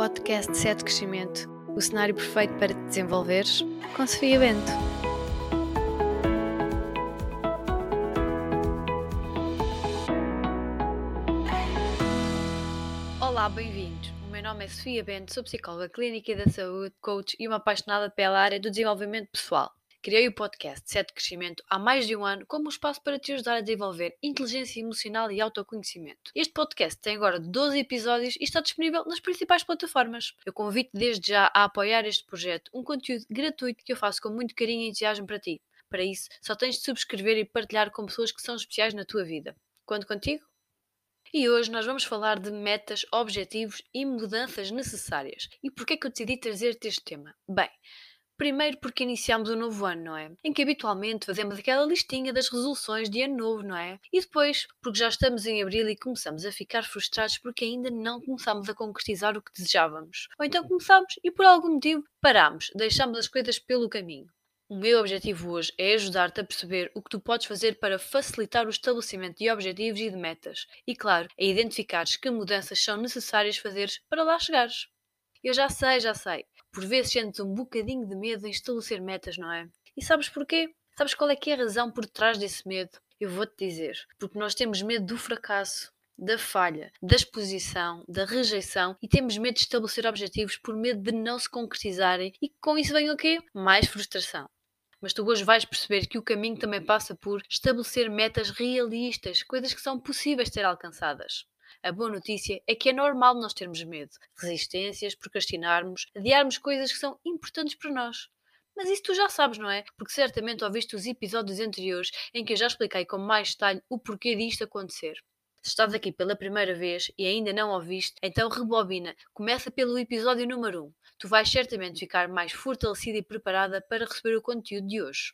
podcast Sete Crescimento, o cenário perfeito para te desenvolveres, com Sofia Bento. Olá, bem-vindos. O meu nome é Sofia Bento, sou psicóloga clínica e da saúde, coach e uma apaixonada pela área do desenvolvimento pessoal. Criei o podcast Sete Crescimento há mais de um ano como um espaço para te ajudar a desenvolver inteligência emocional e autoconhecimento. Este podcast tem agora 12 episódios e está disponível nas principais plataformas. Eu convido desde já a apoiar este projeto, um conteúdo gratuito que eu faço com muito carinho e entusiasmo para ti. Para isso, só tens de subscrever e partilhar com pessoas que são especiais na tua vida. Conto contigo? E hoje nós vamos falar de metas, objetivos e mudanças necessárias. E porquê é que eu decidi trazer-te este tema? Bem, Primeiro porque iniciamos o um novo ano, não é? Em que habitualmente fazemos aquela listinha das resoluções de ano novo, não é? E depois porque já estamos em abril e começamos a ficar frustrados porque ainda não começamos a concretizar o que desejávamos. Ou então começamos e por algum motivo paramos, deixamos as coisas pelo caminho. O meu objetivo hoje é ajudar-te a perceber o que tu podes fazer para facilitar o estabelecimento de objetivos e de metas. E, claro, a identificares que mudanças são necessárias fazeres para lá chegares. Eu já sei, já sei. Por vezes sentes um bocadinho de medo em estabelecer metas, não é? E sabes porquê? Sabes qual é que é a razão por trás desse medo? Eu vou-te dizer. Porque nós temos medo do fracasso, da falha, da exposição, da rejeição e temos medo de estabelecer objetivos por medo de não se concretizarem e com isso vem o quê? Mais frustração. Mas tu hoje vais perceber que o caminho também passa por estabelecer metas realistas, coisas que são possíveis de ser alcançadas. A boa notícia é que é normal nós termos medo, resistências, procrastinarmos, adiarmos coisas que são importantes para nós. Mas isso tu já sabes, não é? Porque certamente ouviste os episódios anteriores em que eu já expliquei com mais detalhe o porquê disto acontecer. Se estás aqui pela primeira vez e ainda não ouviste, então rebobina. Começa pelo episódio número 1. Tu vais certamente ficar mais fortalecida e preparada para receber o conteúdo de hoje.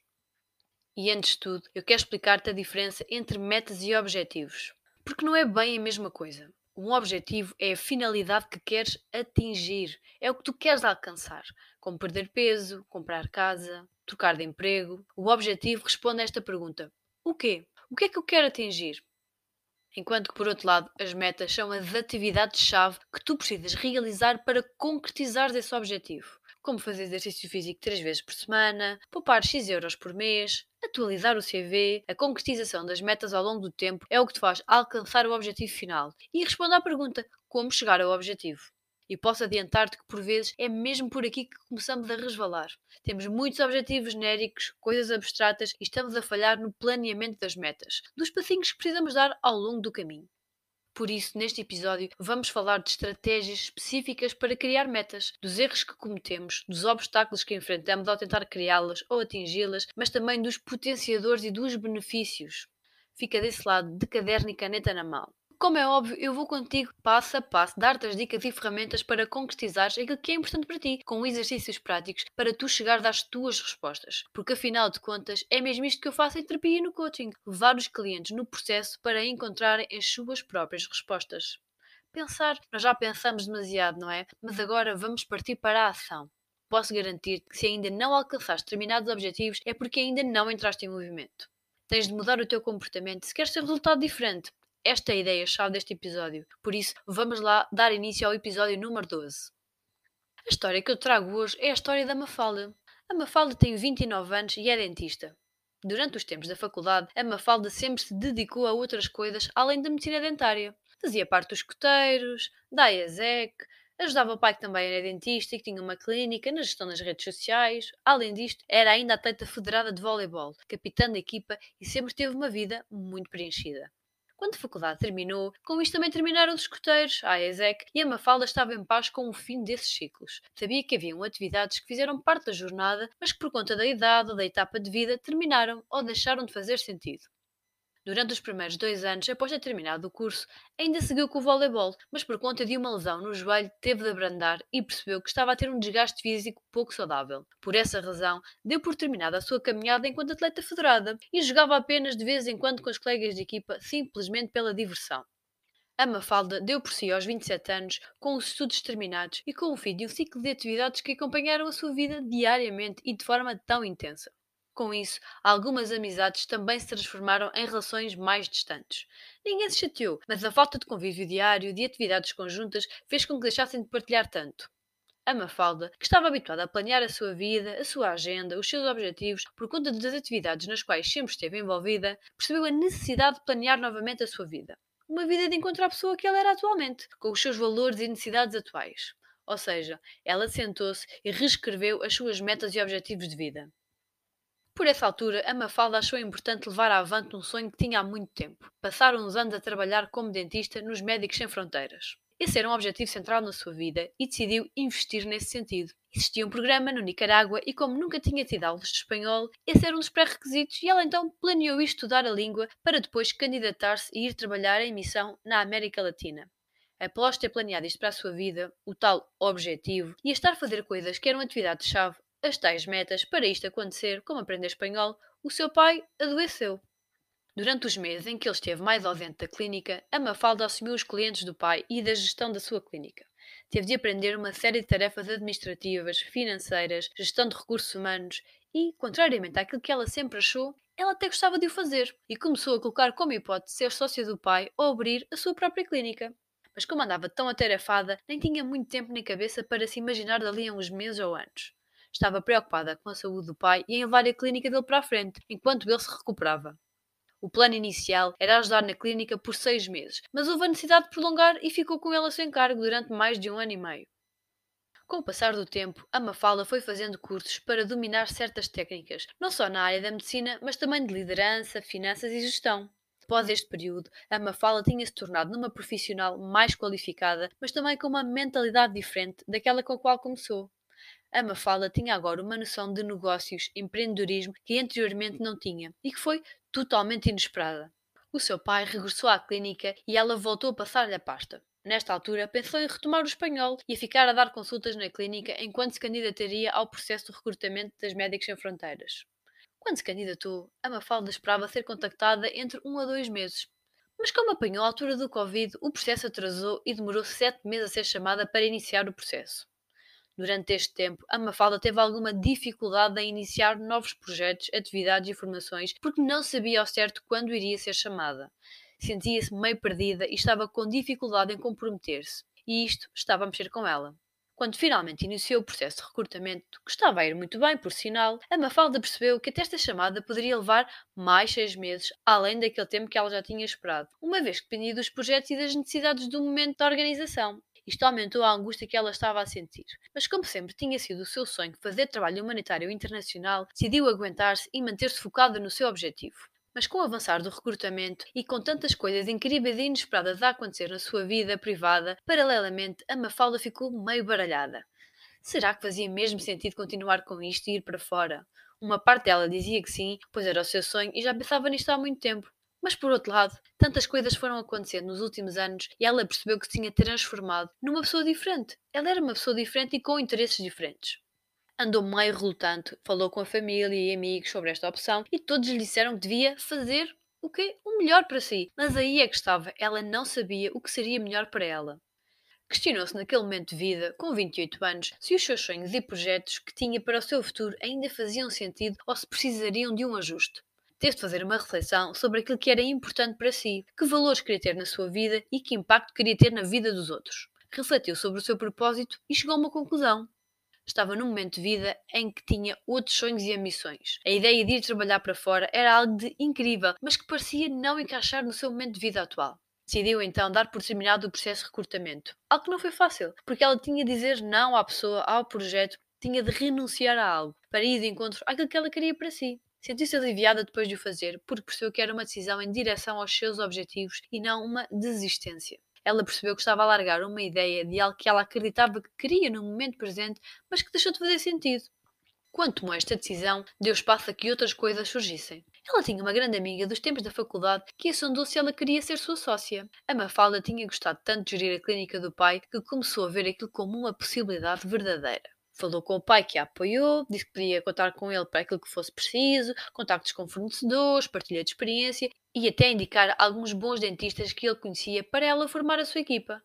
E antes de tudo, eu quero explicar-te a diferença entre metas e objetivos. Porque não é bem a mesma coisa. Um objetivo é a finalidade que queres atingir, é o que tu queres alcançar, como perder peso, comprar casa, trocar de emprego. O objetivo responde a esta pergunta: o quê? O que é que eu quero atingir? Enquanto que, por outro lado, as metas são as atividades-chave que tu precisas realizar para concretizar esse objetivo como fazer exercício físico três vezes por semana, poupar X euros por mês, atualizar o CV, a concretização das metas ao longo do tempo é o que te faz alcançar o objetivo final. E responda à pergunta: como chegar ao objetivo? E posso adiantar-te que por vezes é mesmo por aqui que começamos a resvalar. Temos muitos objetivos genéricos, coisas abstratas e estamos a falhar no planeamento das metas, dos passinhos que precisamos dar ao longo do caminho. Por isso, neste episódio, vamos falar de estratégias específicas para criar metas, dos erros que cometemos, dos obstáculos que enfrentamos ao tentar criá-las ou atingi-las, mas também dos potenciadores e dos benefícios. Fica desse lado de caderno e caneta na mão. Como é óbvio, eu vou contigo passo a passo dar-te as dicas e ferramentas para concretizares aquilo que é importante para ti, com exercícios práticos para tu chegares às tuas respostas. Porque afinal de contas, é mesmo isto que eu faço em terapia e no coaching: levar os clientes no processo para encontrarem as suas próprias respostas. Pensar, nós já pensamos demasiado, não é? Mas agora vamos partir para a ação. Posso garantir que se ainda não alcançaste determinados objetivos é porque ainda não entraste em movimento. Tens de mudar o teu comportamento se queres ter resultado diferente. Esta é a ideia-chave deste episódio. Por isso, vamos lá dar início ao episódio número 12. A história que eu trago hoje é a história da Mafalda. A Mafalda tem 29 anos e é dentista. Durante os tempos da faculdade, a Mafalda sempre se dedicou a outras coisas além da medicina dentária. Fazia parte dos escoteiros, da IASEC, ajudava o pai que também era dentista e que tinha uma clínica na gestão das redes sociais. Além disto, era ainda atleta federada de voleibol, capitã da equipa e sempre teve uma vida muito preenchida. Quando a faculdade terminou, com isto também terminaram os escuteiros, a ESEC, e a Mafalda estava em paz com o fim desses ciclos. Sabia que haviam atividades que fizeram parte da jornada, mas que por conta da idade ou da etapa de vida terminaram ou deixaram de fazer sentido. Durante os primeiros dois anos, após ter terminado o curso, ainda seguiu com o voleibol, mas por conta de uma lesão no joelho teve de abrandar e percebeu que estava a ter um desgaste físico pouco saudável. Por essa razão, deu por terminada a sua caminhada enquanto atleta federada e jogava apenas de vez em quando com os colegas de equipa, simplesmente pela diversão. A Mafalda deu por si aos 27 anos, com os estudos terminados e com o fim de um ciclo de atividades que acompanharam a sua vida diariamente e de forma tão intensa. Com isso, algumas amizades também se transformaram em relações mais distantes. Ninguém se chateou, mas a falta de convívio diário, de atividades conjuntas, fez com que deixassem de partilhar tanto. A Mafalda, que estava habituada a planear a sua vida, a sua agenda, os seus objetivos, por conta das atividades nas quais sempre esteve envolvida, percebeu a necessidade de planear novamente a sua vida. Uma vida de encontrar a pessoa que ela era atualmente, com os seus valores e necessidades atuais. Ou seja, ela sentou-se e reescreveu as suas metas e objetivos de vida. Por essa altura, a Mafalda achou importante levar avante um sonho que tinha há muito tempo: passar uns anos a trabalhar como dentista nos Médicos Sem Fronteiras. Esse era um objetivo central na sua vida e decidiu investir nesse sentido. Existia um programa no Nicarágua e, como nunca tinha tido aulas de espanhol, esse era um dos pré-requisitos e ela então planeou estudar a língua para depois candidatar-se e ir trabalhar em missão na América Latina. Após ter planeado isto para a sua vida, o tal objetivo, ia estar a fazer coisas que eram atividades-chave as tais metas para isto acontecer, como aprender espanhol, o seu pai adoeceu. Durante os meses em que ele esteve mais ausente da clínica, a Mafalda assumiu os clientes do pai e da gestão da sua clínica. Teve de aprender uma série de tarefas administrativas, financeiras, gestão de recursos humanos e, contrariamente àquilo que ela sempre achou, ela até gostava de o fazer e começou a colocar como hipótese ser sócia do pai ou abrir a sua própria clínica. Mas como andava tão atarefada, nem tinha muito tempo nem cabeça para se imaginar dali a uns meses ou anos. Estava preocupada com a saúde do pai e em levar a clínica dele para a frente, enquanto ele se recuperava. O plano inicial era ajudar na clínica por seis meses, mas houve a necessidade de prolongar e ficou com ela sem cargo durante mais de um ano e meio. Com o passar do tempo, a Mafalda foi fazendo cursos para dominar certas técnicas, não só na área da medicina, mas também de liderança, finanças e gestão. Após este período, a Mafalda tinha-se tornado numa profissional mais qualificada, mas também com uma mentalidade diferente daquela com a qual começou. A Mafalda tinha agora uma noção de negócios, empreendedorismo que anteriormente não tinha e que foi totalmente inesperada. O seu pai regressou à clínica e ela voltou a passar-lhe a pasta. Nesta altura, pensou em retomar o espanhol e a ficar a dar consultas na clínica enquanto se candidataria ao processo de recrutamento das Médicos Sem Fronteiras. Quando se candidatou, a Mafalda esperava ser contactada entre um a dois meses. Mas como apanhou a altura do Covid, o processo atrasou e demorou sete meses a ser chamada para iniciar o processo. Durante este tempo, a Mafalda teve alguma dificuldade em iniciar novos projetos, atividades e formações porque não sabia ao certo quando iria ser chamada. Sentia-se meio perdida e estava com dificuldade em comprometer-se, e isto estava a mexer com ela. Quando finalmente iniciou o processo de recrutamento, que estava a ir muito bem, por sinal, a Mafalda percebeu que até esta chamada poderia levar mais seis meses, além daquele tempo que ela já tinha esperado, uma vez que dependia dos projetos e das necessidades do momento da organização. Isto aumentou a angústia que ela estava a sentir. Mas, como sempre tinha sido o seu sonho fazer trabalho humanitário internacional, decidiu aguentar-se e manter-se focada no seu objetivo. Mas com o avançar do recrutamento e com tantas coisas incríveis e inesperadas a acontecer na sua vida privada, paralelamente a Mafalda ficou meio baralhada. Será que fazia mesmo sentido continuar com isto e ir para fora? Uma parte dela dizia que sim, pois era o seu sonho e já pensava nisto há muito tempo. Mas por outro lado, tantas coisas foram acontecendo nos últimos anos e ela percebeu que se tinha transformado numa pessoa diferente. Ela era uma pessoa diferente e com interesses diferentes. Andou meio relutante, falou com a família e amigos sobre esta opção e todos lhe disseram que devia fazer o que o melhor para si. Mas aí é que estava, ela não sabia o que seria melhor para ela. Questionou-se naquele momento de vida, com 28 anos, se os seus sonhos e projetos que tinha para o seu futuro ainda faziam sentido ou se precisariam de um ajuste teve de fazer uma reflexão sobre aquilo que era importante para si, que valores queria ter na sua vida e que impacto queria ter na vida dos outros. Refletiu sobre o seu propósito e chegou a uma conclusão. Estava num momento de vida em que tinha outros sonhos e ambições. A ideia de ir trabalhar para fora era algo de incrível, mas que parecia não encaixar no seu momento de vida atual. Decidiu então dar por terminado o processo de recrutamento. Algo que não foi fácil, porque ela tinha de dizer não à pessoa, ao projeto, tinha de renunciar a algo para ir de encontro àquilo que ela queria para si. Sentiu-se aliviada depois de o fazer, porque percebeu que era uma decisão em direção aos seus objetivos e não uma desistência. Ela percebeu que estava a largar uma ideia de algo que ela acreditava que queria no momento presente, mas que deixou de fazer sentido. Quando tomou esta decisão, deu espaço a que outras coisas surgissem. Ela tinha uma grande amiga dos tempos da faculdade que a sondou se ela queria ser sua sócia. A Mafalda tinha gostado tanto de gerir a clínica do pai que começou a ver aquilo como uma possibilidade verdadeira. Falou com o pai que a apoiou, disse que podia contar com ele para aquilo que fosse preciso, contactos com fornecedores, partilha de experiência e até indicar alguns bons dentistas que ele conhecia para ela formar a sua equipa.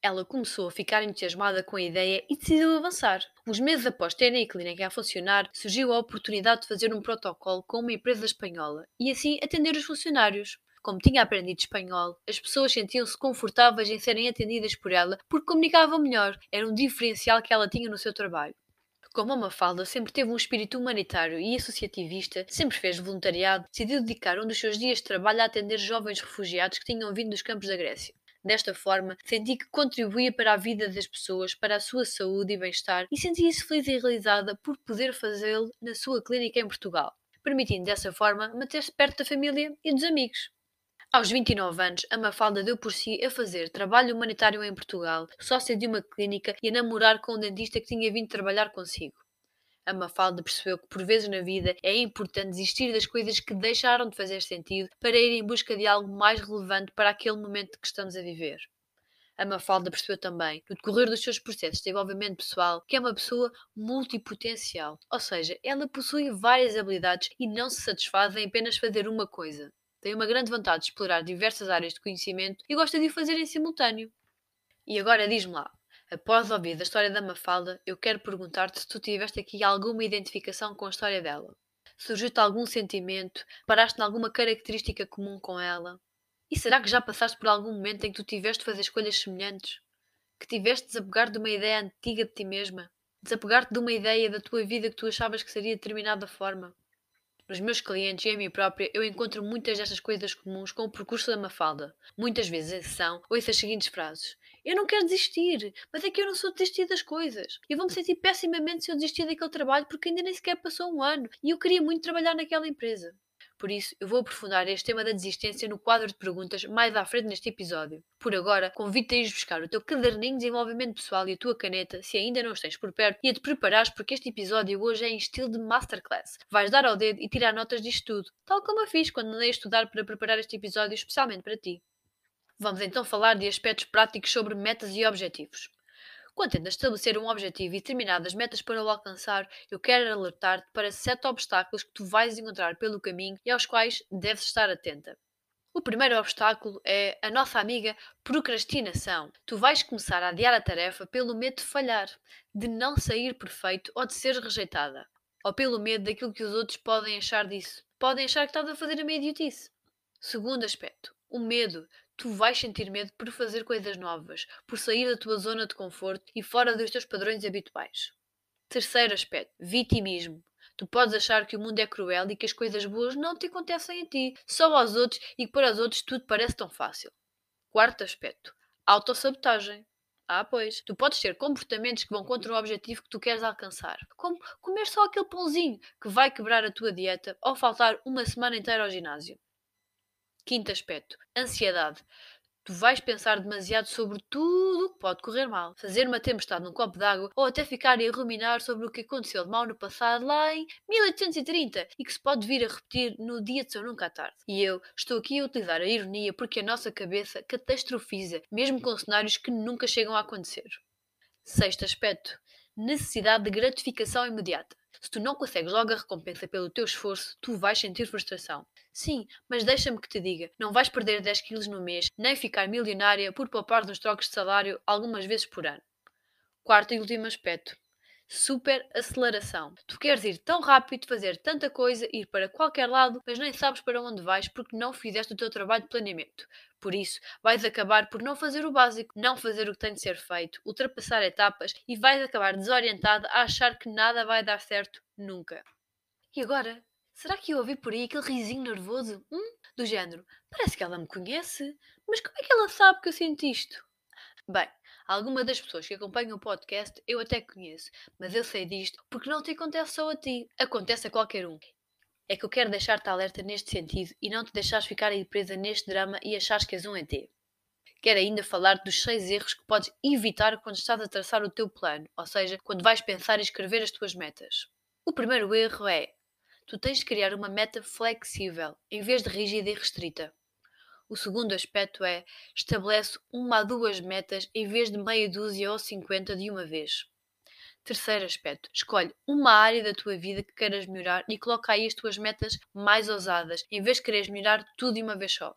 Ela começou a ficar entusiasmada com a ideia e decidiu avançar. Uns meses após terem a clínica a funcionar, surgiu a oportunidade de fazer um protocolo com uma empresa espanhola e assim atender os funcionários. Como tinha aprendido espanhol, as pessoas sentiam-se confortáveis em serem atendidas por ela porque comunicavam melhor. Era um diferencial que ela tinha no seu trabalho. Como a Mafalda sempre teve um espírito humanitário e associativista, sempre fez voluntariado, decidiu dedicar um dos seus dias de trabalho a atender jovens refugiados que tinham vindo dos campos da Grécia. Desta forma, senti que contribuía para a vida das pessoas, para a sua saúde e bem-estar e sentia-se feliz e realizada por poder fazê-lo na sua clínica em Portugal, permitindo dessa forma manter-se perto da família e dos amigos. Aos 29 anos, a Mafalda deu por si a fazer trabalho humanitário em Portugal, sócia de uma clínica e a namorar com um dentista que tinha vindo trabalhar consigo. A Mafalda percebeu que por vezes na vida é importante desistir das coisas que deixaram de fazer sentido para ir em busca de algo mais relevante para aquele momento que estamos a viver. A Mafalda percebeu também, no decorrer dos seus processos de desenvolvimento pessoal, que é uma pessoa multipotencial, ou seja, ela possui várias habilidades e não se satisfaz em apenas fazer uma coisa. Tem uma grande vontade de explorar diversas áreas de conhecimento e gosta de o fazer em simultâneo. E agora diz-me lá, após ouvir da história da Mafalda, eu quero perguntar-te se tu tiveste aqui alguma identificação com a história dela. Surgiu-te algum sentimento? Paraste em alguma característica comum com ela? E será que já passaste por algum momento em que tu tiveste de fazer escolhas semelhantes? Que tiveste de desapegar de uma ideia antiga de ti mesma? Desapegar-te de uma ideia da tua vida que tu achavas que seria de determinada forma? Nos meus clientes e em mim própria, eu encontro muitas destas coisas comuns com o percurso da Mafalda. Muitas vezes sessão, ouço as seguintes frases. Eu não quero desistir, mas é que eu não sou de desistir das coisas. Eu vou-me sentir pessimamente se eu desistir daquele trabalho porque ainda nem sequer passou um ano e eu queria muito trabalhar naquela empresa. Por isso, eu vou aprofundar este tema da desistência no quadro de perguntas mais à frente neste episódio. Por agora, convido-te a ir buscar o teu caderninho de desenvolvimento pessoal e a tua caneta, se ainda não os tens por perto, e a te preparares porque este episódio hoje é em estilo de masterclass. Vais dar ao dedo e tirar notas disto tudo, tal como eu fiz quando andei a estudar para preparar este episódio especialmente para ti. Vamos então falar de aspectos práticos sobre metas e objetivos. Quando estabelecer um objetivo e determinadas metas para o alcançar, eu quero alertar-te para sete obstáculos que tu vais encontrar pelo caminho e aos quais deves estar atenta. O primeiro obstáculo é a nossa amiga procrastinação. Tu vais começar a adiar a tarefa pelo medo de falhar, de não sair perfeito ou de ser rejeitada, ou pelo medo daquilo que os outros podem achar disso. Podem achar que estás a fazer uma idiotice. Segundo aspecto, o medo tu vais sentir medo por fazer coisas novas, por sair da tua zona de conforto e fora dos teus padrões habituais. Terceiro aspecto: vitimismo. Tu podes achar que o mundo é cruel e que as coisas boas não te acontecem a ti, só aos outros e que para os outros tudo parece tão fácil. Quarto aspecto: autossabotagem. Ah, pois. Tu podes ter comportamentos que vão contra o objetivo que tu queres alcançar. Como comer só aquele pãozinho que vai quebrar a tua dieta ou faltar uma semana inteira ao ginásio. Quinto aspecto: ansiedade. Tu vais pensar demasiado sobre tudo o que pode correr mal, fazer uma tempestade num copo d'água ou até ficar a ruminar sobre o que aconteceu de mal no passado lá em 1830 e que se pode vir a repetir no dia de seu nunca à tarde. E eu estou aqui a utilizar a ironia porque a nossa cabeça catastrofiza, mesmo com cenários que nunca chegam a acontecer. Sexto aspecto: necessidade de gratificação imediata. Se tu não consegues logo a recompensa pelo teu esforço, tu vais sentir frustração. Sim, mas deixa-me que te diga: não vais perder 10 quilos no mês, nem ficar milionária por poupar nos trocos de salário algumas vezes por ano. Quarto e último aspecto: super aceleração. Tu queres ir tão rápido, fazer tanta coisa, ir para qualquer lado, mas nem sabes para onde vais porque não fizeste o teu trabalho de planeamento. Por isso, vais acabar por não fazer o básico, não fazer o que tem de ser feito, ultrapassar etapas e vais acabar desorientada a achar que nada vai dar certo nunca. E agora? Será que eu ouvi por aí aquele risinho nervoso? Hum? Do género, parece que ela me conhece, mas como é que ela sabe que eu sinto isto? Bem, alguma das pessoas que acompanham o podcast eu até conheço, mas eu sei disto porque não te acontece só a ti, acontece a qualquer um. É que eu quero deixar-te alerta neste sentido e não te deixares ficar aí presa neste drama e achares que és um ET. Quero ainda falar dos seis erros que podes evitar quando estás a traçar o teu plano, ou seja, quando vais pensar e escrever as tuas metas. O primeiro erro é tu tens de criar uma meta flexível, em vez de rígida e restrita. O segundo aspecto é estabelece uma a duas metas em vez de meia dúzia ou cinquenta de uma vez. Terceiro aspecto, escolhe uma área da tua vida que queiras melhorar e coloca aí as tuas metas mais ousadas, em vez de quereres melhorar tudo de uma vez só.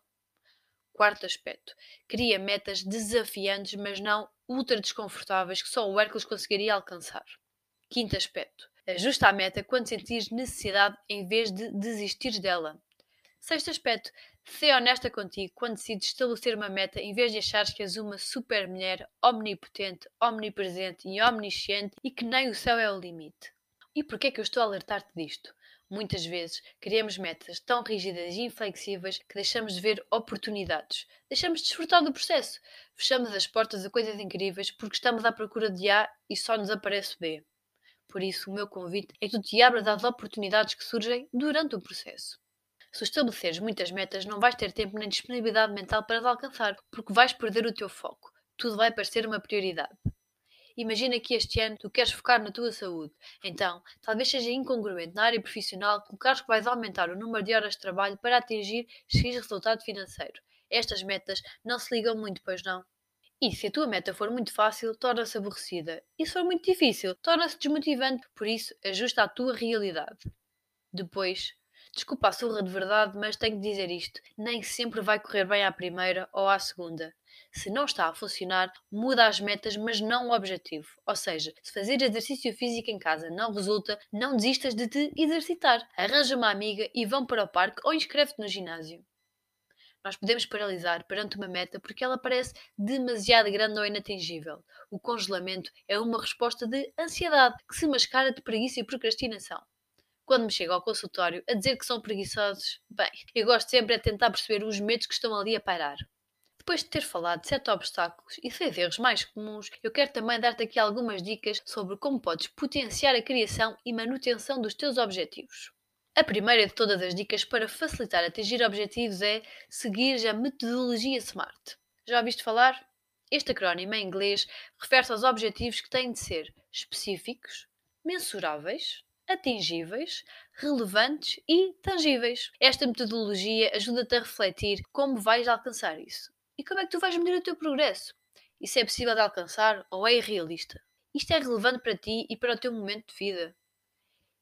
Quarto aspecto: cria metas desafiantes, mas não ultra desconfortáveis que só o Hércules conseguiria alcançar. Quinto aspecto: ajusta a meta quando sentires necessidade em vez de desistir dela. Sexto aspecto: Sê honesta contigo quando decides estabelecer uma meta em vez de achares que és uma super mulher omnipotente, omnipresente e omnisciente e que nem o céu é o limite. E porquê é que eu estou a alertar-te disto? Muitas vezes criamos metas tão rígidas e inflexíveis que deixamos de ver oportunidades, deixamos de desfrutar do processo, fechamos as portas a coisas incríveis porque estamos à procura de A e só nos aparece B. Por isso, o meu convite é que tu te abras às oportunidades que surgem durante o processo. Se estabeleceres muitas metas, não vais ter tempo nem disponibilidade mental para as alcançar, porque vais perder o teu foco. Tudo vai parecer uma prioridade. Imagina que este ano tu queres focar na tua saúde. Então, talvez seja incongruente na área profissional colocares que vais aumentar o número de horas de trabalho para atingir X resultado financeiro. Estas metas não se ligam muito, pois não? E se a tua meta for muito fácil, torna-se aborrecida. E se for muito difícil, torna-se desmotivante. Por isso, ajusta a tua realidade. Depois, Desculpa a surra de verdade, mas tenho de dizer isto: nem sempre vai correr bem à primeira ou à segunda. Se não está a funcionar, muda as metas, mas não o objetivo. Ou seja, se fazer exercício físico em casa não resulta, não desistas de te exercitar. Arranja uma amiga e vão para o parque ou inscreve-te no ginásio. Nós podemos paralisar perante uma meta porque ela parece demasiado grande ou inatingível. O congelamento é uma resposta de ansiedade que se mascara de preguiça e procrastinação quando me chego ao consultório a dizer que são preguiçosos, bem, eu gosto sempre de tentar perceber os medos que estão ali a pairar. Depois de ter falado de sete obstáculos e seis erros mais comuns, eu quero também dar-te aqui algumas dicas sobre como podes potenciar a criação e manutenção dos teus objetivos. A primeira de todas as dicas para facilitar atingir objetivos é seguir a metodologia SMART. Já ouviste falar? Este acrónimo em inglês refere-se aos objetivos que têm de ser específicos, mensuráveis, atingíveis, relevantes e tangíveis. Esta metodologia ajuda-te a refletir como vais alcançar isso e como é que tu vais medir o teu progresso. Isso é possível de alcançar ou é irrealista? Isto é relevante para ti e para o teu momento de vida?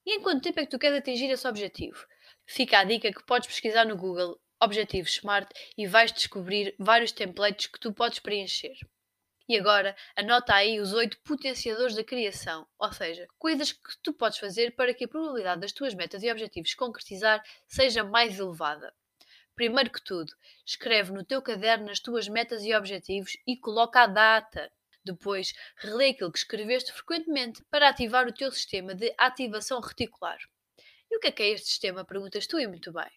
E em quanto tempo é que tu queres atingir esse objetivo? Fica a dica que podes pesquisar no Google Objetivos Smart e vais descobrir vários templates que tu podes preencher. E agora, anota aí os oito potenciadores da criação, ou seja, coisas que tu podes fazer para que a probabilidade das tuas metas e objetivos concretizar seja mais elevada. Primeiro que tudo, escreve no teu caderno as tuas metas e objetivos e coloca a data. Depois, relê aquilo que escreveste frequentemente para ativar o teu sistema de ativação reticular. E o que é que é este sistema? Perguntas tu e muito bem.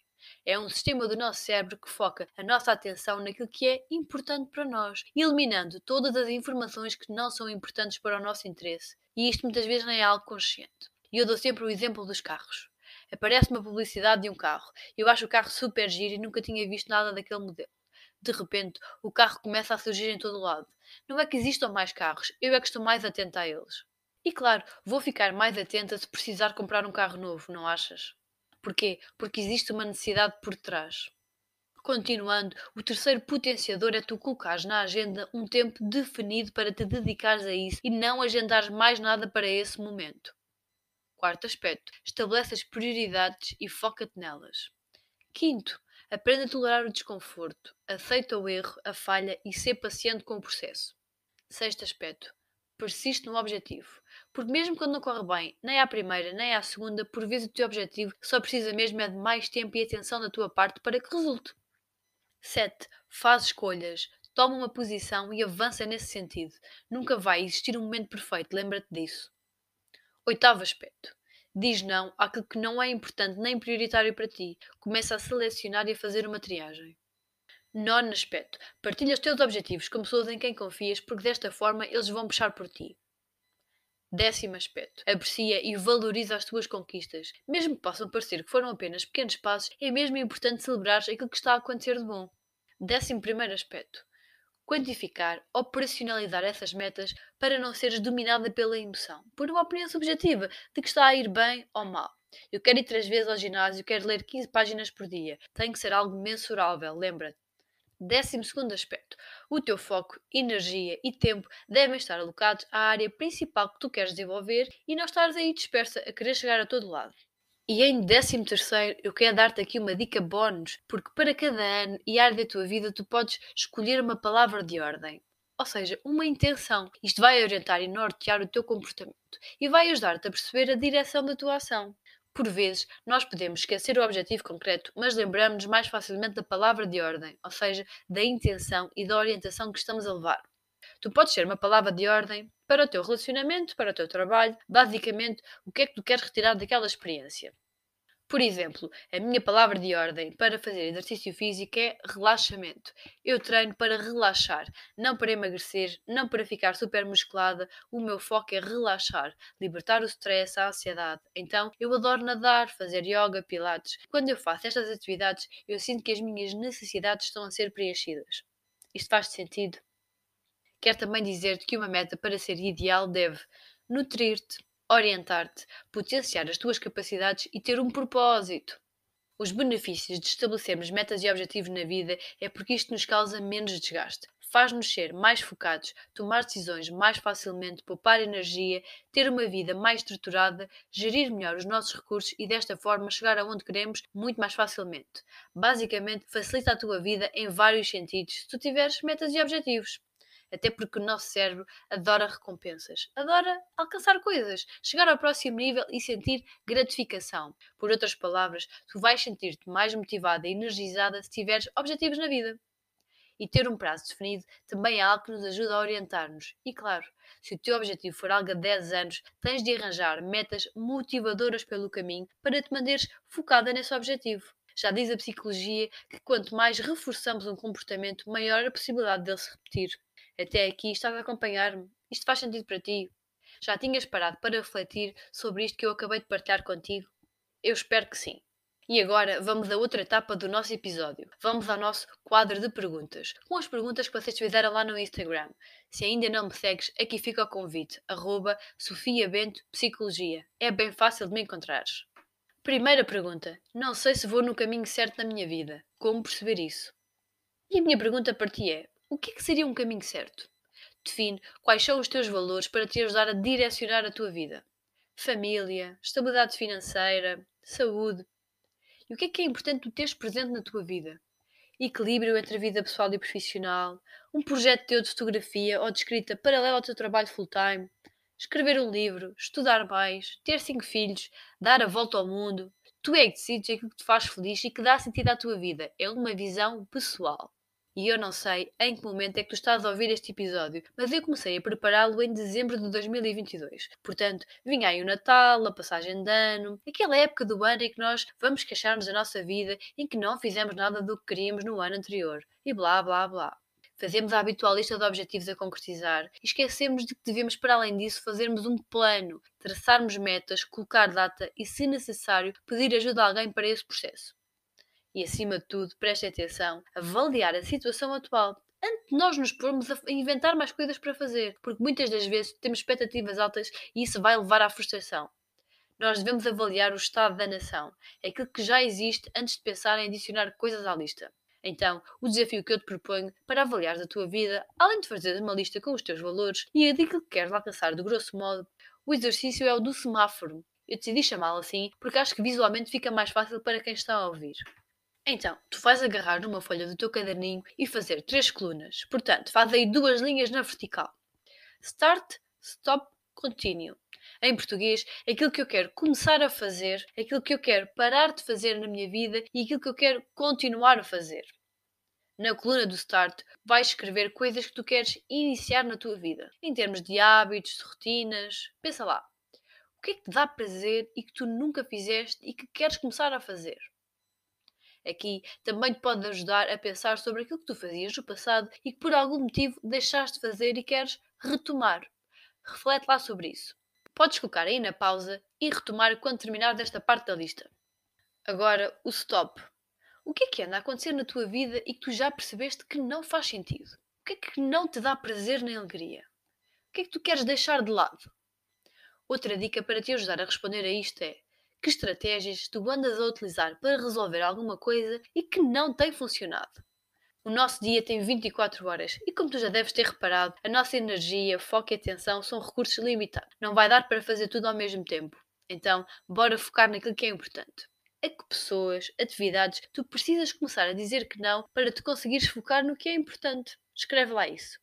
É um sistema do nosso cérebro que foca a nossa atenção naquilo que é importante para nós, eliminando todas as informações que não são importantes para o nosso interesse. E isto muitas vezes nem é algo consciente. E eu dou sempre o exemplo dos carros. Aparece uma publicidade de um carro. Eu acho o carro super giro e nunca tinha visto nada daquele modelo. De repente, o carro começa a surgir em todo lado. Não é que existam mais carros, eu é que estou mais atenta a eles. E claro, vou ficar mais atenta se precisar comprar um carro novo, não achas? Porquê? Porque existe uma necessidade por trás. Continuando, o terceiro potenciador é tu colocares na agenda um tempo definido para te dedicares a isso e não agendares mais nada para esse momento. Quarto aspecto, estabelece as prioridades e foca-te nelas. Quinto, aprenda a tolerar o desconforto, aceita o erro, a falha e ser paciente com o processo. Sexto aspecto, persiste no objetivo. Porque mesmo quando não corre bem, nem à primeira, nem à segunda, por vezes o teu objetivo só precisa mesmo é de mais tempo e atenção da tua parte para que resulte. 7. Faz escolhas. Toma uma posição e avança nesse sentido. Nunca vai existir um momento perfeito, lembra-te disso. Oitavo aspecto. Diz não àquilo que não é importante nem prioritário para ti. Começa a selecionar e a fazer uma triagem. Nono aspecto. Partilha os teus objetivos com pessoas em quem confias, porque desta forma eles vão puxar por ti. Décimo aspecto. Aprecia e valoriza as tuas conquistas. Mesmo que possam parecer que foram apenas pequenos passos, é mesmo importante celebrar aquilo que está a acontecer de bom. Décimo primeiro aspecto. Quantificar, operacionalizar essas metas para não seres dominada pela emoção, por uma opinião subjetiva de que está a ir bem ou mal. Eu quero ir três vezes ao ginásio, quero ler 15 páginas por dia. Tem que ser algo mensurável, lembra-te. Décimo segundo aspecto. O teu foco, energia e tempo devem estar alocados à área principal que tu queres desenvolver e não estares aí dispersa a querer chegar a todo lado. E em 13 terceiro, eu quero dar-te aqui uma dica bónus, porque para cada ano e área da tua vida tu podes escolher uma palavra de ordem. Ou seja, uma intenção. Isto vai orientar e nortear o teu comportamento e vai ajudar-te a perceber a direção da tua ação. Por vezes, nós podemos esquecer o objetivo concreto, mas lembramos-nos mais facilmente da palavra de ordem, ou seja, da intenção e da orientação que estamos a levar. Tu podes ser uma palavra de ordem para o teu relacionamento, para o teu trabalho, basicamente o que é que tu queres retirar daquela experiência. Por exemplo, a minha palavra de ordem para fazer exercício físico é relaxamento. Eu treino para relaxar, não para emagrecer, não para ficar super musculada. O meu foco é relaxar, libertar o stress, a ansiedade. Então, eu adoro nadar, fazer yoga, pilates. Quando eu faço estas atividades, eu sinto que as minhas necessidades estão a ser preenchidas. Isto faz sentido? Quer também dizer-te que uma meta para ser ideal deve nutrir-te, orientar-te, potenciar as tuas capacidades e ter um propósito. Os benefícios de estabelecermos metas e objetivos na vida é porque isto nos causa menos desgaste, faz-nos ser mais focados, tomar decisões mais facilmente, poupar energia, ter uma vida mais estruturada, gerir melhor os nossos recursos e desta forma chegar aonde queremos muito mais facilmente. Basicamente, facilita a tua vida em vários sentidos se tu tiveres metas e objetivos. Até porque o nosso cérebro adora recompensas, adora alcançar coisas, chegar ao próximo nível e sentir gratificação. Por outras palavras, tu vais sentir-te mais motivada e energizada se tiveres objetivos na vida. E ter um prazo definido também é algo que nos ajuda a orientar-nos. E claro, se o teu objetivo for algo a 10 anos, tens de arranjar metas motivadoras pelo caminho para te manteres focada nesse objetivo. Já diz a psicologia que quanto mais reforçamos um comportamento, maior a possibilidade dele se repetir. Até aqui estás a acompanhar-me? Isto faz sentido para ti? Já tinhas parado para refletir sobre isto que eu acabei de partilhar contigo? Eu espero que sim. E agora vamos a outra etapa do nosso episódio. Vamos ao nosso quadro de perguntas, com as perguntas que vocês fizeram lá no Instagram. Se ainda não me segues, aqui fica o convite, arroba Sofia Bento Psicologia. É bem fácil de me encontrares. Primeira pergunta. Não sei se vou no caminho certo na minha vida. Como perceber isso? E a minha pergunta para ti é, o que é que seria um caminho certo? Define quais são os teus valores para te ajudar a direcionar a tua vida. Família, estabilidade financeira, saúde. E o que é que é importante tu teres presente na tua vida? Equilíbrio entre a vida pessoal e profissional, um projeto teu de fotografia ou de escrita paralelo ao teu trabalho full-time, escrever um livro, estudar mais, ter cinco filhos, dar a volta ao mundo. Tu é que decides aquilo que te faz feliz e que dá sentido à tua vida. É uma visão pessoal. E eu não sei em que momento é que tu estás a ouvir este episódio, mas eu comecei a prepará-lo em dezembro de 2022. Portanto, vinha aí o Natal, a passagem de ano, aquela época do ano em que nós vamos queixar-nos da nossa vida em que não fizemos nada do que queríamos no ano anterior. E blá blá blá. Fazemos a habitual lista de objetivos a concretizar e esquecemos de que devemos, para além disso, fazermos um plano, traçarmos metas, colocar data e, se necessário, pedir ajuda a alguém para esse processo e, acima de tudo, preste atenção, avaliar a situação atual antes de nós nos pormos a inventar mais coisas para fazer, porque muitas das vezes temos expectativas altas e isso vai levar à frustração. Nós devemos avaliar o estado da nação, aquilo que já existe antes de pensar em adicionar coisas à lista. Então, o desafio que eu te proponho para avaliar a tua vida, além de fazer uma lista com os teus valores e aquilo que queres alcançar de grosso modo, o exercício é o do semáforo. Eu decidi chamá-lo assim porque acho que visualmente fica mais fácil para quem está a ouvir. Então, tu vais agarrar numa folha do teu caderninho e fazer três colunas. Portanto, faz aí duas linhas na vertical. Start, stop, continue. Em português, aquilo que eu quero começar a fazer, aquilo que eu quero parar de fazer na minha vida e aquilo que eu quero continuar a fazer. Na coluna do Start, vais escrever coisas que tu queres iniciar na tua vida, em termos de hábitos, de rotinas. Pensa lá. O que é que te dá prazer e que tu nunca fizeste e que queres começar a fazer? Aqui também te pode ajudar a pensar sobre aquilo que tu fazias no passado e que por algum motivo deixaste de fazer e queres retomar. Reflete lá sobre isso. Podes colocar aí na pausa e retomar quando terminar desta parte da lista. Agora, o stop. O que é que anda a acontecer na tua vida e que tu já percebeste que não faz sentido? O que é que não te dá prazer nem alegria? O que é que tu queres deixar de lado? Outra dica para te ajudar a responder a isto é: que estratégias tu andas a utilizar para resolver alguma coisa e que não tem funcionado. O nosso dia tem 24 horas e, como tu já deves ter reparado, a nossa energia, foco e atenção são recursos limitados. Não vai dar para fazer tudo ao mesmo tempo. Então, bora focar naquilo que é importante. A que pessoas, atividades, tu precisas começar a dizer que não para te conseguires focar no que é importante. Escreve lá isso.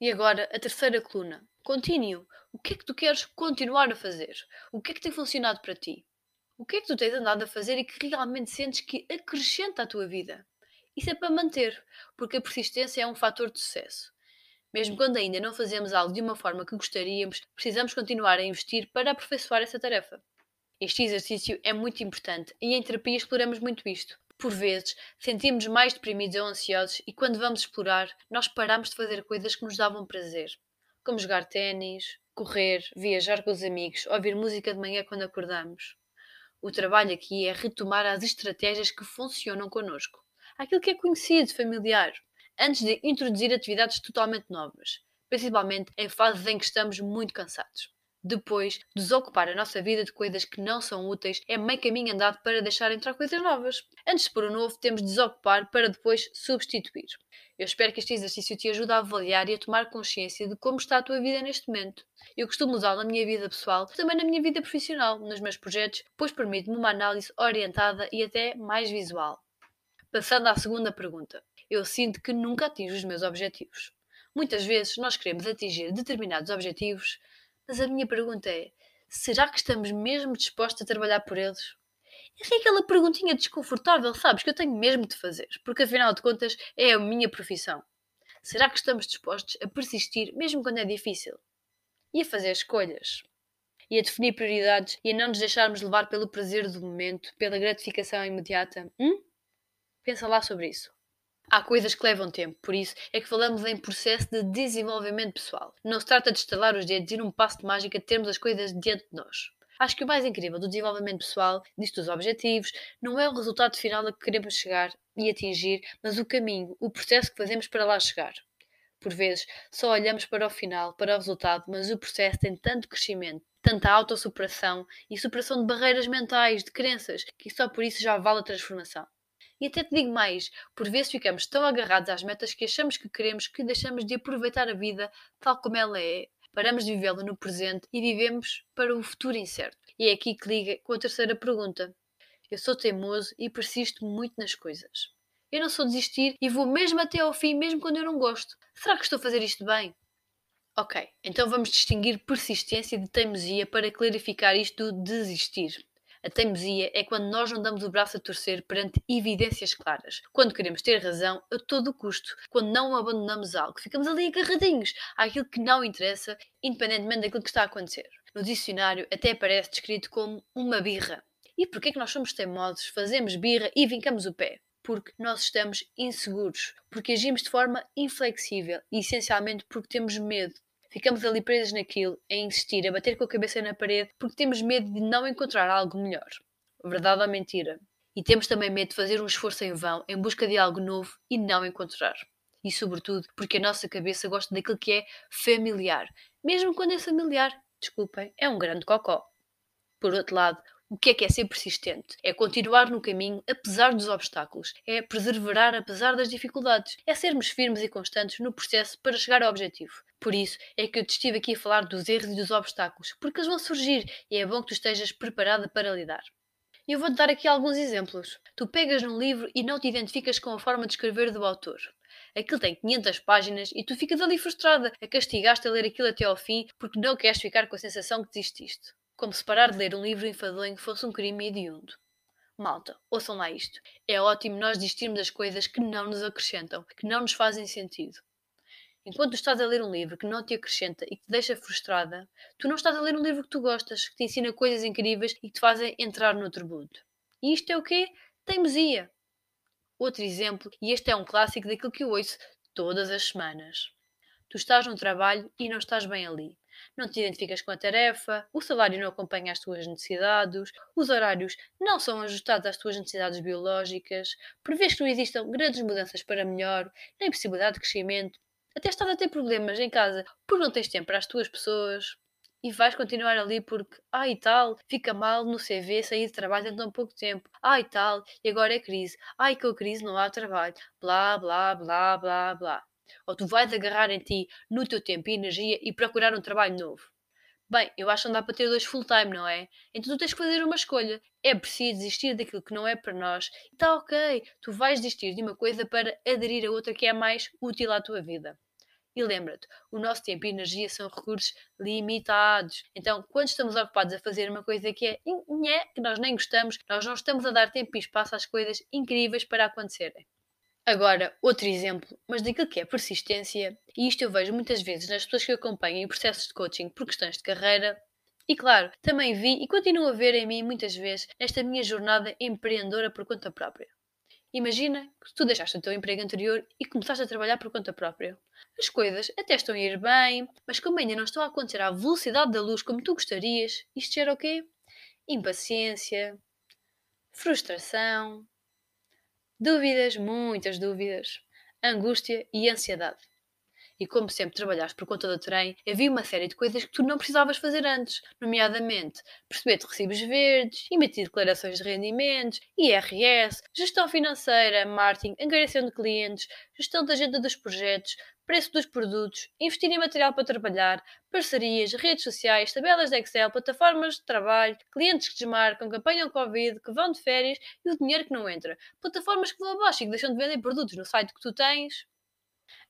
E agora, a terceira coluna. Continue. O que é que tu queres continuar a fazer? O que é que tem funcionado para ti? O que é que tu tens andado a fazer e que realmente sentes que acrescenta à tua vida? Isso é para manter, porque a persistência é um fator de sucesso. Mesmo quando ainda não fazemos algo de uma forma que gostaríamos, precisamos continuar a investir para aperfeiçoar essa tarefa. Este exercício é muito importante e em terapia exploramos muito isto. Por vezes, sentimos mais deprimidos ou ansiosos e quando vamos explorar, nós paramos de fazer coisas que nos davam prazer, como jogar ténis, correr, viajar com os amigos, ouvir música de manhã quando acordamos. O trabalho aqui é retomar as estratégias que funcionam connosco, aquilo que é conhecido, familiar, antes de introduzir atividades totalmente novas, principalmente em fases em que estamos muito cansados. Depois, desocupar a nossa vida de coisas que não são úteis é meio caminho andado para deixar entrar coisas novas. Antes de pôr o novo, temos de desocupar para depois substituir. Eu espero que este exercício te ajude a avaliar e a tomar consciência de como está a tua vida neste momento. Eu costumo usá-lo na minha vida pessoal, também na minha vida profissional, nos meus projetos, pois permite-me uma análise orientada e até mais visual. Passando à segunda pergunta eu sinto que nunca atinjo os meus objetivos. Muitas vezes nós queremos atingir determinados objetivos, mas a minha pergunta é: será que estamos mesmo dispostos a trabalhar por eles? Essa é aquela perguntinha desconfortável, sabes, que eu tenho mesmo de fazer, porque afinal de contas é a minha profissão. Será que estamos dispostos a persistir mesmo quando é difícil? E a fazer escolhas? E a definir prioridades e a não nos deixarmos levar pelo prazer do momento, pela gratificação imediata? Hum? Pensa lá sobre isso. Há coisas que levam tempo, por isso é que falamos em processo de desenvolvimento pessoal. Não se trata de estalar os dedos e num passo de mágica termos as coisas diante de nós. Acho que o mais incrível do desenvolvimento pessoal, disto dos objetivos, não é o resultado final a que queremos chegar e atingir, mas o caminho, o processo que fazemos para lá chegar. Por vezes, só olhamos para o final, para o resultado, mas o processo tem tanto crescimento, tanta autossuperação e superação de barreiras mentais, de crenças, que só por isso já vale a transformação. E até te digo mais, por vezes ficamos tão agarrados às metas que achamos que queremos que deixamos de aproveitar a vida tal como ela é. Paramos de vivê-la no presente e vivemos para o futuro incerto. E é aqui que liga com a terceira pergunta. Eu sou teimoso e persisto muito nas coisas. Eu não sou desistir e vou mesmo até ao fim, mesmo quando eu não gosto. Será que estou a fazer isto bem? Ok, então vamos distinguir persistência de teimosia para clarificar isto do desistir. A teimosia é quando nós não damos o braço a torcer perante evidências claras, quando queremos ter razão a todo custo, quando não abandonamos algo, ficamos ali agarradinhos àquilo que não interessa, independentemente daquilo que está a acontecer. No dicionário até aparece descrito como uma birra. E porquê é que nós somos teimosos, fazemos birra e vincamos o pé? Porque nós estamos inseguros, porque agimos de forma inflexível e essencialmente porque temos medo Ficamos ali presos naquilo, a insistir, a bater com a cabeça na parede, porque temos medo de não encontrar algo melhor. Verdade ou mentira? E temos também medo de fazer um esforço em vão em busca de algo novo e não encontrar. E, sobretudo, porque a nossa cabeça gosta daquilo que é familiar, mesmo quando é familiar, desculpem, é um grande cocó. Por outro lado, o que é que é ser persistente? É continuar no caminho apesar dos obstáculos, é perseverar apesar das dificuldades, é sermos firmes e constantes no processo para chegar ao objetivo. Por isso é que eu te estive aqui a falar dos erros e dos obstáculos, porque eles vão surgir e é bom que tu estejas preparada para lidar. Eu vou-te dar aqui alguns exemplos. Tu pegas num livro e não te identificas com a forma de escrever do autor. Aquilo tem 500 páginas e tu ficas ali frustrada, a castigar-te a ler aquilo até ao fim porque não queres ficar com a sensação que desististe como se parar de ler um livro enfadonho fosse um crime hediondo. Malta, ouçam lá isto. É ótimo nós desistirmos das coisas que não nos acrescentam, que não nos fazem sentido. Enquanto estás a ler um livro que não te acrescenta e que te deixa frustrada, tu não estás a ler um livro que tu gostas, que te ensina coisas incríveis e que te fazem entrar no mundo. E isto é o quê? Teimosia. Outro exemplo, e este é um clássico daquilo que eu ouço todas as semanas. Tu estás num trabalho e não estás bem ali não te identificas com a tarefa, o salário não acompanha as tuas necessidades, os horários não são ajustados às tuas necessidades biológicas, prevês que não existam grandes mudanças para melhor, nem possibilidade de crescimento, até estás a ter problemas em casa porque não tens tempo para as tuas pessoas. E vais continuar ali porque, ah e tal, fica mal no CV sair de trabalho em tão pouco tempo. Ah e tal, e agora é crise. Ai, com a crise não há trabalho. Blá, blá, blá, blá, blá ou tu vais agarrar em ti no teu tempo e energia e procurar um trabalho novo. Bem, eu acho que não dá para ter dois full-time, não é? Então tu tens que fazer uma escolha. É preciso desistir daquilo que não é para nós. E está ok, tu vais desistir de uma coisa para aderir a outra que é mais útil à tua vida. E lembra-te, o nosso tempo e energia são recursos limitados. Então, quando estamos ocupados a fazer uma coisa que é que nós nem gostamos, nós não estamos a dar tempo e espaço às coisas incríveis para acontecerem. Agora, outro exemplo, mas daquilo que é persistência, e isto eu vejo muitas vezes nas pessoas que acompanham em processos de coaching por questões de carreira, e claro, também vi e continuo a ver em mim muitas vezes nesta minha jornada empreendedora por conta própria. Imagina que tu deixaste o teu emprego anterior e começaste a trabalhar por conta própria. As coisas até estão a ir bem, mas como ainda não estão a acontecer à velocidade da luz como tu gostarias, isto gera o quê? Impaciência, frustração, dúvidas, muitas dúvidas, angústia e ansiedade. E como sempre trabalhaste por conta do trem, havia uma série de coisas que tu não precisavas fazer antes, nomeadamente perceber de recibos verdes, emitir declarações de rendimentos, IRS, gestão financeira, marketing, angariação de clientes, gestão da agenda dos projetos, preço dos produtos, investir em material para trabalhar, parcerias, redes sociais, tabelas de Excel, plataformas de trabalho, clientes que desmarcam, que apanham Covid, que vão de férias e o dinheiro que não entra, plataformas que vão abaixo e que deixam de vender produtos no site que tu tens.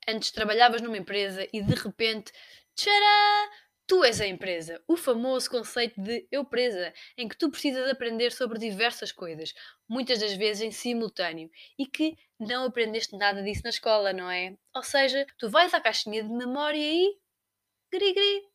Antes trabalhavas numa empresa e de repente, tchará! Tu és a empresa. O famoso conceito de eu presa, em que tu precisas aprender sobre diversas coisas, muitas das vezes em simultâneo, e que não aprendeste nada disso na escola, não é? Ou seja, tu vais à caixinha de memória e. gri gri.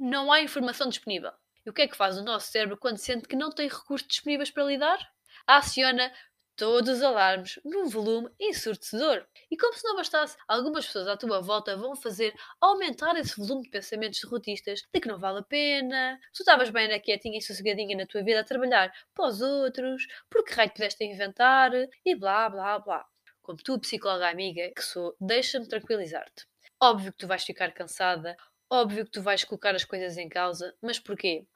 Não há informação disponível. E o que é que faz o nosso cérebro quando sente que não tem recursos disponíveis para lidar? Aciona todos os alarmes num volume ensurdecedor. E como se não bastasse, algumas pessoas à tua volta vão fazer aumentar esse volume de pensamentos derrotistas de que não vale a pena, tu estavas bem na quietinha e sossegadinha na tua vida a trabalhar para os outros, porque raio pudeste inventar, e blá blá blá. Como tu, psicóloga amiga que sou, deixa-me tranquilizar-te. Óbvio que tu vais ficar cansada, óbvio que tu vais colocar as coisas em causa, mas porquê?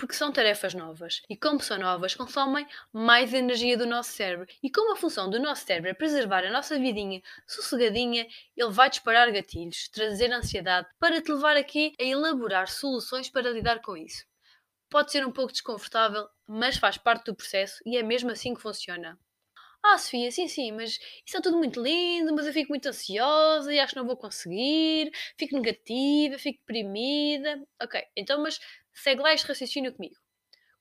Porque são tarefas novas e, como são novas, consomem mais energia do nosso cérebro. E como a função do nosso cérebro é preservar a nossa vidinha sossegadinha, ele vai disparar gatilhos, trazer ansiedade para te levar aqui a elaborar soluções para lidar com isso. Pode ser um pouco desconfortável, mas faz parte do processo e é mesmo assim que funciona. Ah, Sofia, sim, sim, mas isso é tudo muito lindo, mas eu fico muito ansiosa e acho que não vou conseguir, fico negativa, fico deprimida. Ok, então, mas Segue lá este raciocínio comigo.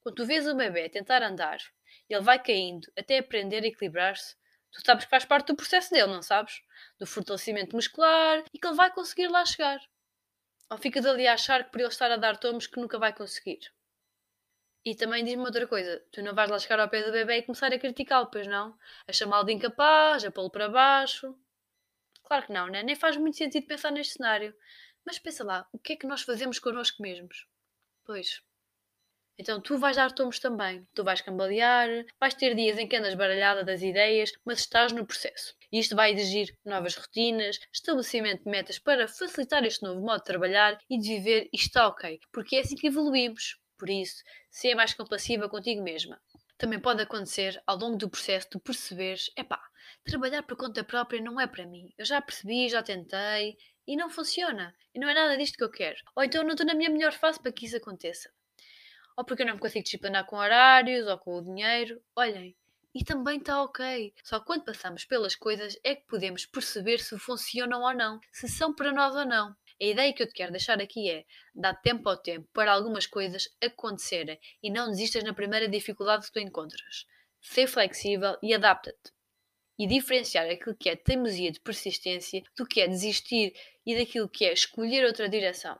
Quando tu vês um bebê tentar andar, ele vai caindo até aprender a equilibrar-se, tu sabes que faz parte do processo dele, não sabes? Do fortalecimento muscular e que ele vai conseguir lá chegar. Ou ficas ali a achar que por ele estar a dar tomos que nunca vai conseguir. E também diz-me outra coisa: tu não vais lá chegar ao pé do bebê e começar a criticá-lo, pois não? A chamá-lo de incapaz, a pô-lo para baixo. Claro que não, né? nem faz muito sentido pensar neste cenário. Mas pensa lá, o que é que nós fazemos connosco mesmos? Pois. Então tu vais dar tomos também, tu vais cambalear, vais ter dias em que andas baralhada das ideias, mas estás no processo. Isto vai exigir novas rotinas, estabelecimento de metas para facilitar este novo modo de trabalhar e de viver e está ok, porque é assim que evoluímos. Por isso, seja mais compassiva contigo mesma. Também pode acontecer ao longo do processo de perceberes, epá, trabalhar por conta própria não é para mim. Eu já percebi, já tentei e não funciona. E não é nada disto que eu quero. Ou então não estou na minha melhor fase para que isso aconteça. Ou porque eu não me consigo disciplinar com horários ou com o dinheiro. Olhem, e também está ok. Só quando passamos pelas coisas é que podemos perceber se funcionam ou não, se são para nós ou não. A ideia que eu te quero deixar aqui é dar tempo ao tempo para algumas coisas acontecerem e não desistas na primeira dificuldade que tu encontras. Ser flexível e adapta-te e diferenciar aquilo que é teimosia de persistência do que é desistir e daquilo que é escolher outra direção.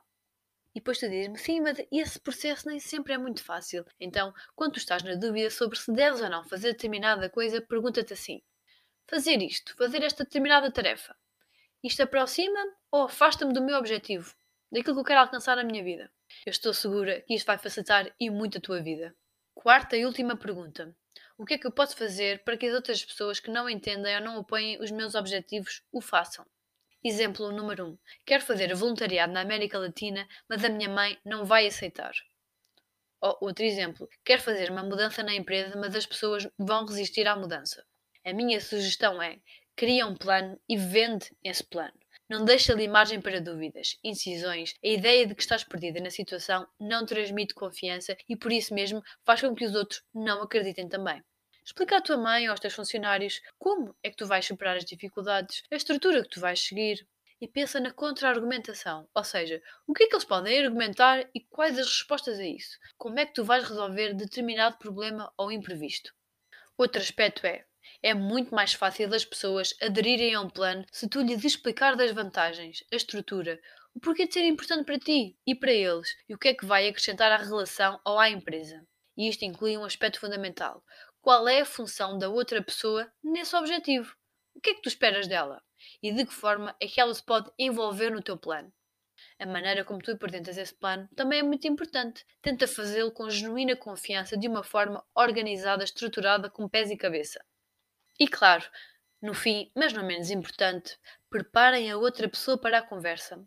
E depois tu dizes-me, sim, mas esse processo nem sempre é muito fácil. Então, quando tu estás na dúvida sobre se deves ou não fazer determinada coisa, pergunta-te assim: fazer isto, fazer esta determinada tarefa, isto aproxima-me ou afasta-me do meu objetivo, daquilo que eu quero alcançar na minha vida? Eu estou segura que isto vai facilitar e muito a tua vida. Quarta e última pergunta: o que é que eu posso fazer para que as outras pessoas que não entendem ou não apoiem os meus objetivos o façam? Exemplo número 1. Um, quero fazer voluntariado na América Latina, mas a minha mãe não vai aceitar. Ou outro exemplo. Quero fazer uma mudança na empresa, mas as pessoas vão resistir à mudança. A minha sugestão é cria um plano e vende esse plano. Não deixa ali margem para dúvidas, incisões. A ideia de que estás perdida na situação não transmite confiança e por isso mesmo faz com que os outros não acreditem também. Explica à tua mãe ou aos teus funcionários como é que tu vais superar as dificuldades, a estrutura que tu vais seguir. E pensa na contra-argumentação, ou seja, o que é que eles podem argumentar e quais as respostas a isso. Como é que tu vais resolver determinado problema ou imprevisto. Outro aspecto é, é muito mais fácil as pessoas aderirem a um plano se tu lhes explicar das vantagens, a estrutura, o porquê de ser importante para ti e para eles e o que é que vai acrescentar à relação ou à empresa. E isto inclui um aspecto fundamental: qual é a função da outra pessoa nesse objetivo? O que é que tu esperas dela? E de que forma é que ela se pode envolver no teu plano? A maneira como tu apresentas esse plano também é muito importante. Tenta fazê-lo com genuína confiança, de uma forma organizada, estruturada, com pés e cabeça. E claro, no fim, mas não menos importante, preparem a outra pessoa para a conversa.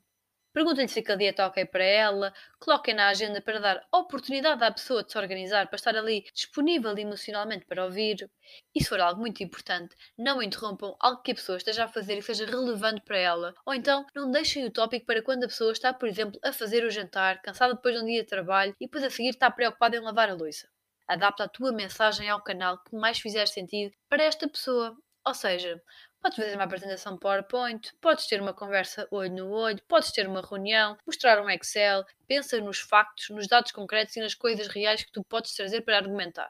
Perguntem-lhe se aquele dia ok para ela, coloquem na agenda para dar oportunidade à pessoa de se organizar, para estar ali disponível emocionalmente para ouvir. E se for algo muito importante, não interrompam algo que a pessoa esteja a fazer e seja relevante para ela. Ou então, não deixem o tópico para quando a pessoa está, por exemplo, a fazer o jantar, cansada depois de um dia de trabalho e depois a seguir está preocupada em lavar a louça. Adapta a tua mensagem ao canal que mais fizer sentido para esta pessoa. Ou seja, Podes fazer uma apresentação PowerPoint, podes ter uma conversa olho no olho, podes ter uma reunião, mostrar um Excel, pensa nos factos, nos dados concretos e nas coisas reais que tu podes trazer para argumentar.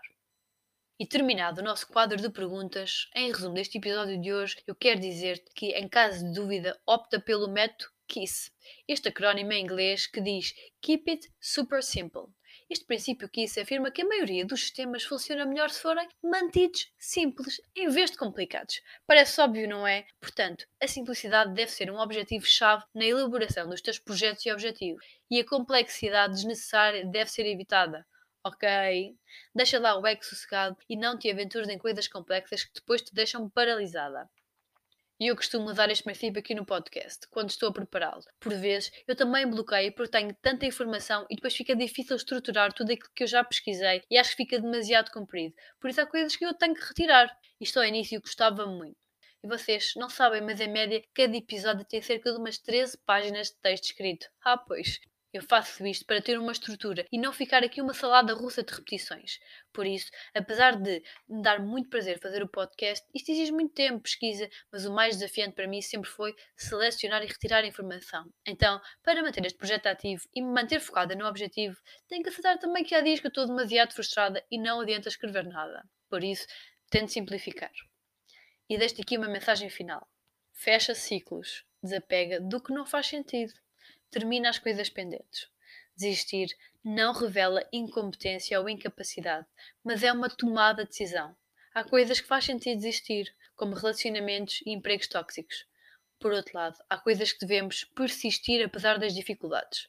E terminado o nosso quadro de perguntas, em resumo deste episódio de hoje, eu quero dizer-te que, em caso de dúvida, opta pelo método KISS, este acrónimo em inglês que diz Keep It Super Simple. Este princípio que isso afirma que a maioria dos sistemas funciona melhor se forem mantidos simples em vez de complicados. Parece óbvio, não é? Portanto, a simplicidade deve ser um objetivo-chave na elaboração dos teus projetos e objetivos, e a complexidade desnecessária deve ser evitada. Ok? Deixa lá o ego sossegado e não te aventures em coisas complexas que depois te deixam paralisada. E eu costumo dar este princípio aqui no podcast, quando estou a prepará-lo. Por vezes, eu também bloqueio porque tenho tanta informação e depois fica difícil estruturar tudo aquilo que eu já pesquisei e acho que fica demasiado comprido. Por isso há coisas que eu tenho que retirar. Isto ao início gostava muito. E vocês não sabem, mas em média, cada episódio tem cerca de umas 13 páginas de texto escrito. Ah, pois. Eu faço isto para ter uma estrutura e não ficar aqui uma salada russa de repetições. Por isso, apesar de me dar muito prazer fazer o podcast, isto exige muito tempo, pesquisa, mas o mais desafiante para mim sempre foi selecionar e retirar informação. Então, para manter este projeto ativo e me manter focada no objetivo, tenho que aceitar também que há dias que eu estou demasiado frustrada e não adianta escrever nada. Por isso, tento simplificar. E deixo aqui uma mensagem final. Fecha ciclos. Desapega do que não faz sentido termina as coisas pendentes. Desistir não revela incompetência ou incapacidade, mas é uma tomada de decisão. Há coisas que faz sentido desistir, como relacionamentos e empregos tóxicos. Por outro lado, há coisas que devemos persistir apesar das dificuldades.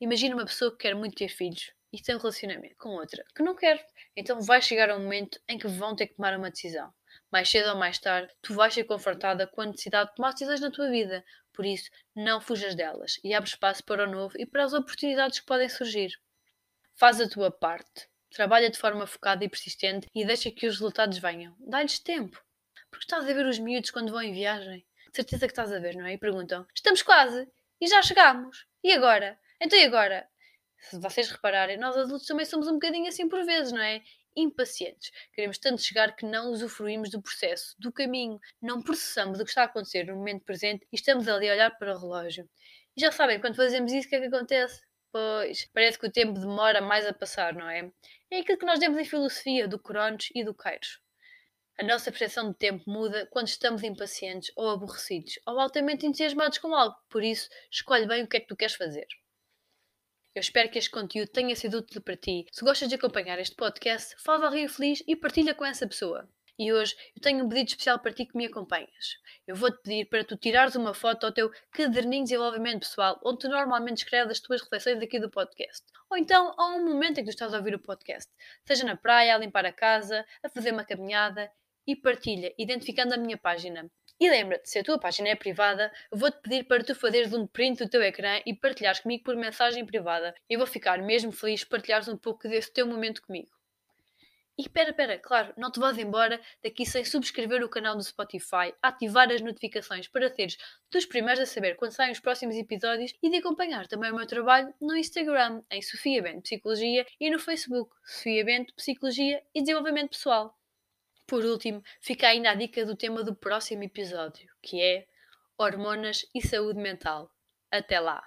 Imagina uma pessoa que quer muito ter filhos e tem um relacionamento com outra que não quer. Então vai chegar um momento em que vão ter que tomar uma decisão. Mais cedo ou mais tarde, tu vais ser confrontada com a necessidade de tomar decisões na tua vida, por isso, não fujas delas e abre espaço para o novo e para as oportunidades que podem surgir. Faz a tua parte. Trabalha de forma focada e persistente e deixa que os resultados venham. Dá-lhes tempo. Porque estás a ver os miúdos quando vão em viagem? certeza que estás a ver, não é? E perguntam: Estamos quase! E já chegamos! E agora? Então e agora? Se vocês repararem, nós adultos também somos um bocadinho assim por vezes, não é? Impacientes. Queremos tanto chegar que não usufruímos do processo, do caminho, não processamos o que está a acontecer no momento presente e estamos ali a olhar para o relógio. E já sabem, quando fazemos isso, o que é que acontece? Pois, parece que o tempo demora mais a passar, não é? É aquilo que nós demos em filosofia do Cronos e do Kairos. A nossa percepção de tempo muda quando estamos impacientes ou aborrecidos ou altamente entusiasmados com algo, por isso, escolhe bem o que é que tu queres fazer. Eu espero que este conteúdo tenha sido útil para ti. Se gostas de acompanhar este podcast, faz alguém feliz e partilha com essa pessoa. E hoje eu tenho um pedido especial para ti que me acompanhas. Eu vou-te pedir para tu tirares uma foto ao teu caderninho de desenvolvimento pessoal, onde tu normalmente escreves as tuas reflexões aqui do podcast. Ou então a um momento em que tu estás a ouvir o podcast. Seja na praia, a limpar a casa, a fazer uma caminhada. E partilha, identificando a minha página. E lembra-te, se a tua página é privada, vou-te pedir para tu fazeres um print do teu ecrã e partilhares comigo por mensagem privada. Eu vou ficar mesmo feliz de partilhares um pouco desse teu momento comigo. E espera, espera, claro, não te vás embora daqui sem subscrever o canal do Spotify, ativar as notificações para seres dos primeiros a saber quando saem os próximos episódios e de acompanhar também o meu trabalho no Instagram, em Sofia Bento Psicologia e no Facebook, Sofia Bento Psicologia e Desenvolvimento Pessoal. Por último, fica ainda a dica do tema do próximo episódio, que é hormonas e saúde mental. Até lá!